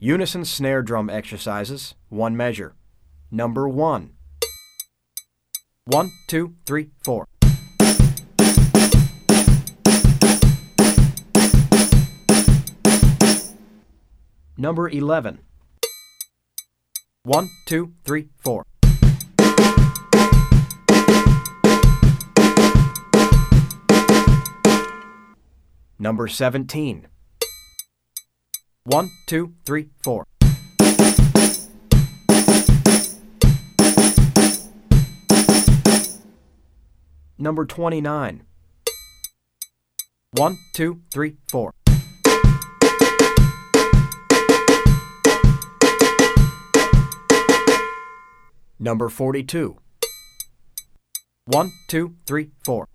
Unison snare drum exercises, one measure. Number one. One, two, three, four. Number 11. One, two, three, four. Number 17. One, two, three, four. Number 29. One, two, three, four. Number 42. One, two, three, four.